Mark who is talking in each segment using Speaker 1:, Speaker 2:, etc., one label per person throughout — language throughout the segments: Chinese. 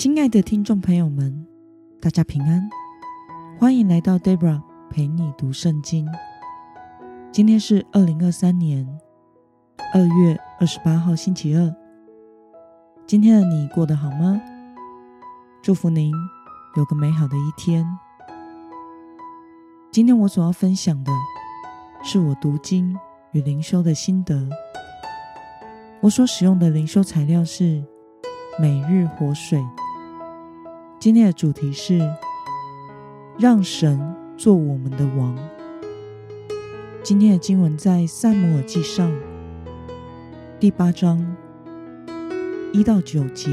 Speaker 1: 亲爱的听众朋友们，大家平安，欢迎来到 Debra 陪你读圣经。今天是二零二三年二月二十八号，星期二。今天的你过得好吗？祝福您有个美好的一天。今天我所要分享的是我读经与灵修的心得。我所使用的灵修材料是每日活水。今天的主题是让神做我们的王。今天的经文在撒母耳记上第八章一到九节。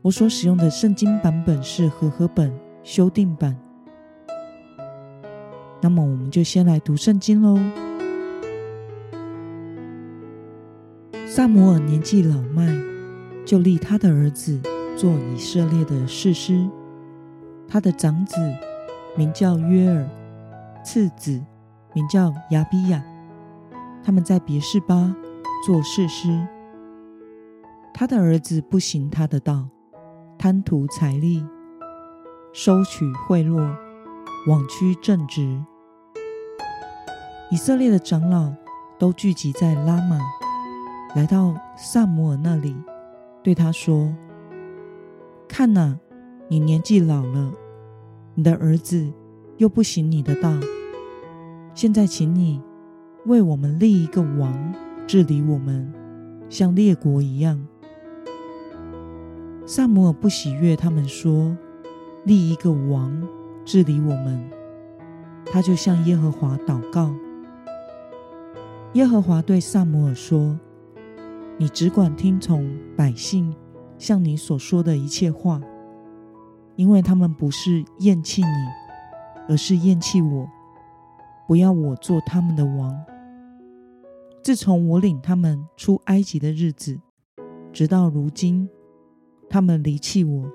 Speaker 1: 我所使用的圣经版本是和合本修订版。那么，我们就先来读圣经喽。撒母耳年纪老迈，就立他的儿子。做以色列的士师，他的长子名叫约尔，次子名叫亚比亚。他们在别是巴做士师。他的儿子不行他的道，贪图财利，收取贿赂，枉屈正直。以色列的长老都聚集在拉玛，来到撒母耳那里，对他说。看呐，你年纪老了，你的儿子又不行你的道。现在，请你为我们立一个王治理我们，像列国一样。撒母耳不喜悦他们说立一个王治理我们，他就向耶和华祷告。耶和华对撒母耳说：“你只管听从百姓。”像你所说的一切话，因为他们不是厌弃你，而是厌弃我，不要我做他们的王。自从我领他们出埃及的日子，直到如今，他们离弃我，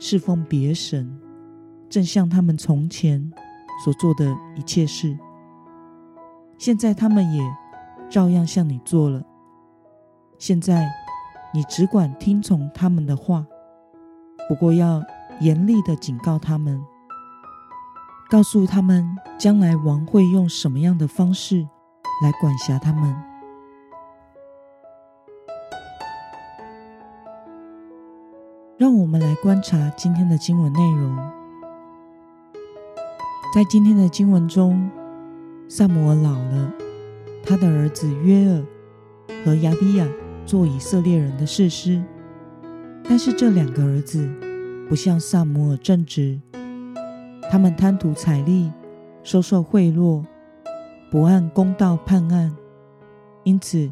Speaker 1: 侍奉别神，正像他们从前所做的一切事。现在他们也照样向你做了。现在。你只管听从他们的话，不过要严厉的警告他们，告诉他们将来王会用什么样的方式来管辖他们。让我们来观察今天的经文内容。在今天的经文中，撒母耳老了，他的儿子约珥和亚比亚。做以色列人的士师，但是这两个儿子不像撒母耳正直，他们贪图财利，收受贿赂，不按公道判案，因此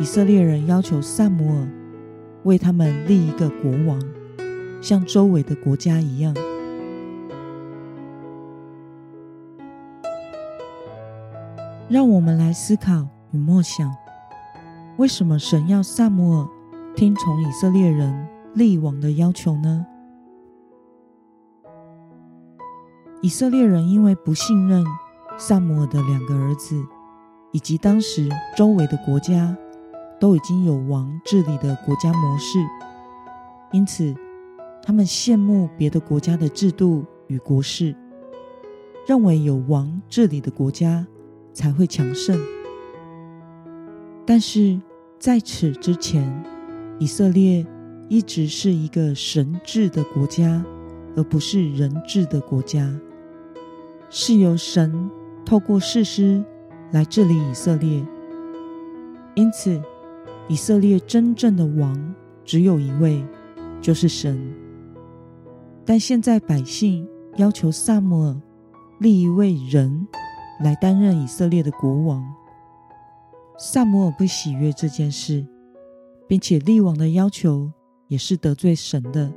Speaker 1: 以色列人要求撒母耳为他们立一个国王，像周围的国家一样。让我们来思考与默想。为什么神要撒母耳听从以色列人立王的要求呢？以色列人因为不信任撒母耳的两个儿子，以及当时周围的国家都已经有王治理的国家模式，因此他们羡慕别的国家的制度与国事，认为有王治理的国家才会强盛。但是在此之前，以色列一直是一个神治的国家，而不是人治的国家。是由神透过士师来治理以色列，因此以色列真正的王只有一位，就是神。但现在百姓要求撒母耳立一位人来担任以色列的国王。撒摩尔不喜悦这件事，并且立王的要求也是得罪神的。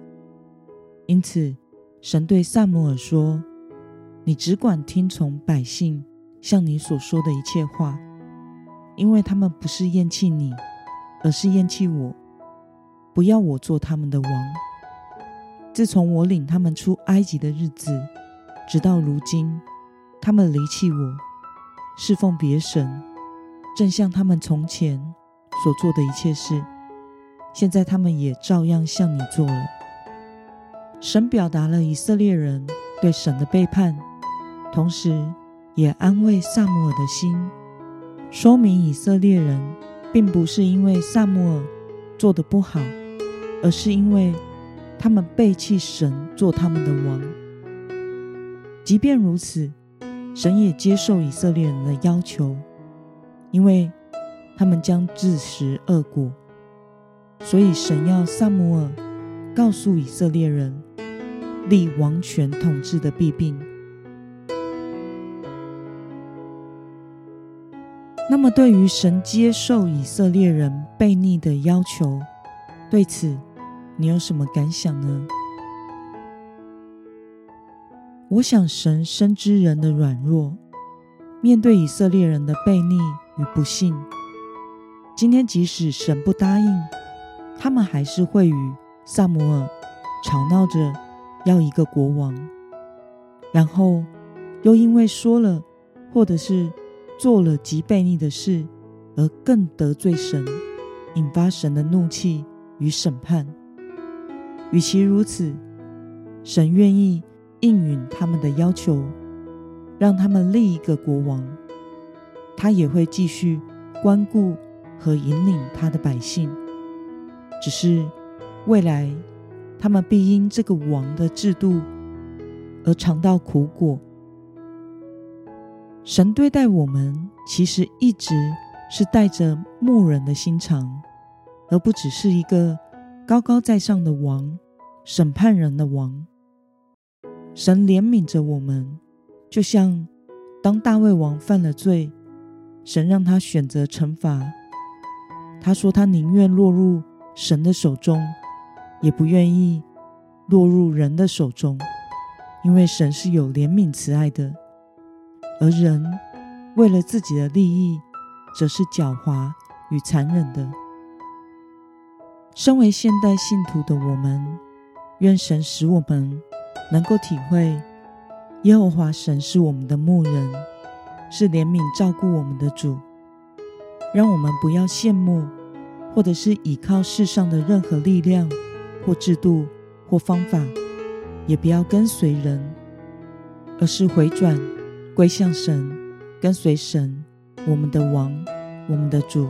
Speaker 1: 因此，神对撒摩尔说：“你只管听从百姓向你所说的一切话，因为他们不是厌弃你，而是厌弃我，不要我做他们的王。自从我领他们出埃及的日子，直到如今，他们离弃我，侍奉别神。”正像他们从前所做的一切事，现在他们也照样向你做了。神表达了以色列人对神的背叛，同时也安慰撒母耳的心，说明以色列人并不是因为撒母耳做的不好，而是因为他们背弃神做他们的王。即便如此，神也接受以色列人的要求，因为他们将自食恶果，所以神要撒母耳告诉以色列人。立王权统治的弊病。那么，对于神接受以色列人悖逆的要求，对此你有什么感想呢？我想，神深知人的软弱，面对以色列人的悖逆与不信，今天即使神不答应，他们还是会与撒母耳吵闹着。要一个国王，然后又因为说了或者是做了极悖逆的事，而更得罪神，引发神的怒气与审判。与其如此，神愿意应允他们的要求，让他们立一个国王，他也会继续关顾和引领他的百姓。只是未来。他们必因这个王的制度而尝到苦果。神对待我们，其实一直是带着牧人的心肠，而不只是一个高高在上的王，审判人的王。神怜悯着我们，就像当大卫王犯了罪，神让他选择惩罚。他说他宁愿落入神的手中。也不愿意落入人的手中，因为神是有怜悯慈爱的，而人为了自己的利益，则是狡猾与残忍的。身为现代信徒的我们，愿神使我们能够体会耶和华神是我们的牧人，是怜悯照顾我们的主，让我们不要羡慕，或者是倚靠世上的任何力量。或制度，或方法，也不要跟随人，而是回转归向神，跟随神，我们的王，我们的主，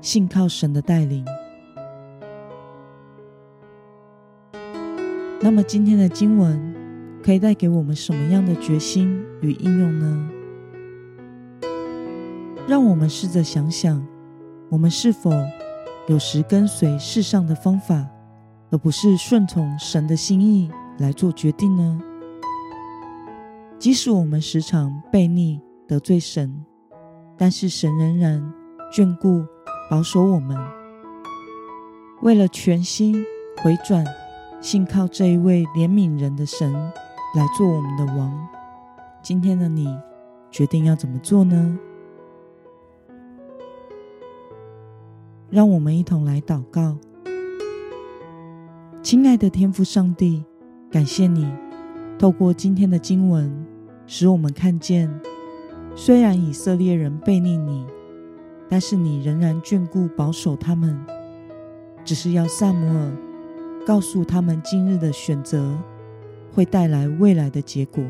Speaker 1: 信靠神的带领。那么今天的经文可以带给我们什么样的决心与应用呢？让我们试着想想，我们是否有时跟随世上的方法，而不是顺从神的心意来做决定呢？即使我们时常悖逆得罪神，但是神仍然眷顾保守我们。为了全心回转，信靠这一位怜悯人的神来做我们的王，今天的你决定要怎么做呢？让我们一同来祷告。亲爱的天父上帝，感谢你透过今天的经文，使我们看见，虽然以色列人悖逆你，但是你仍然眷顾保守他们，只是要撒母耳告诉他们今日的选择会带来未来的结果。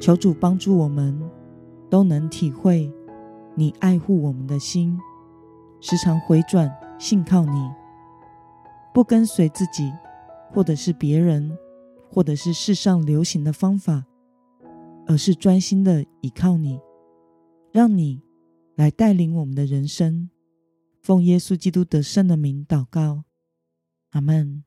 Speaker 1: 求主帮助我们都能体会你爱护我们的心，时常回转信靠你。不跟随自己，或者是别人，或者是世上流行的方法，而是专心的倚靠你，让你来带领我们的人生。奉耶稣基督得胜的名祷告，阿门。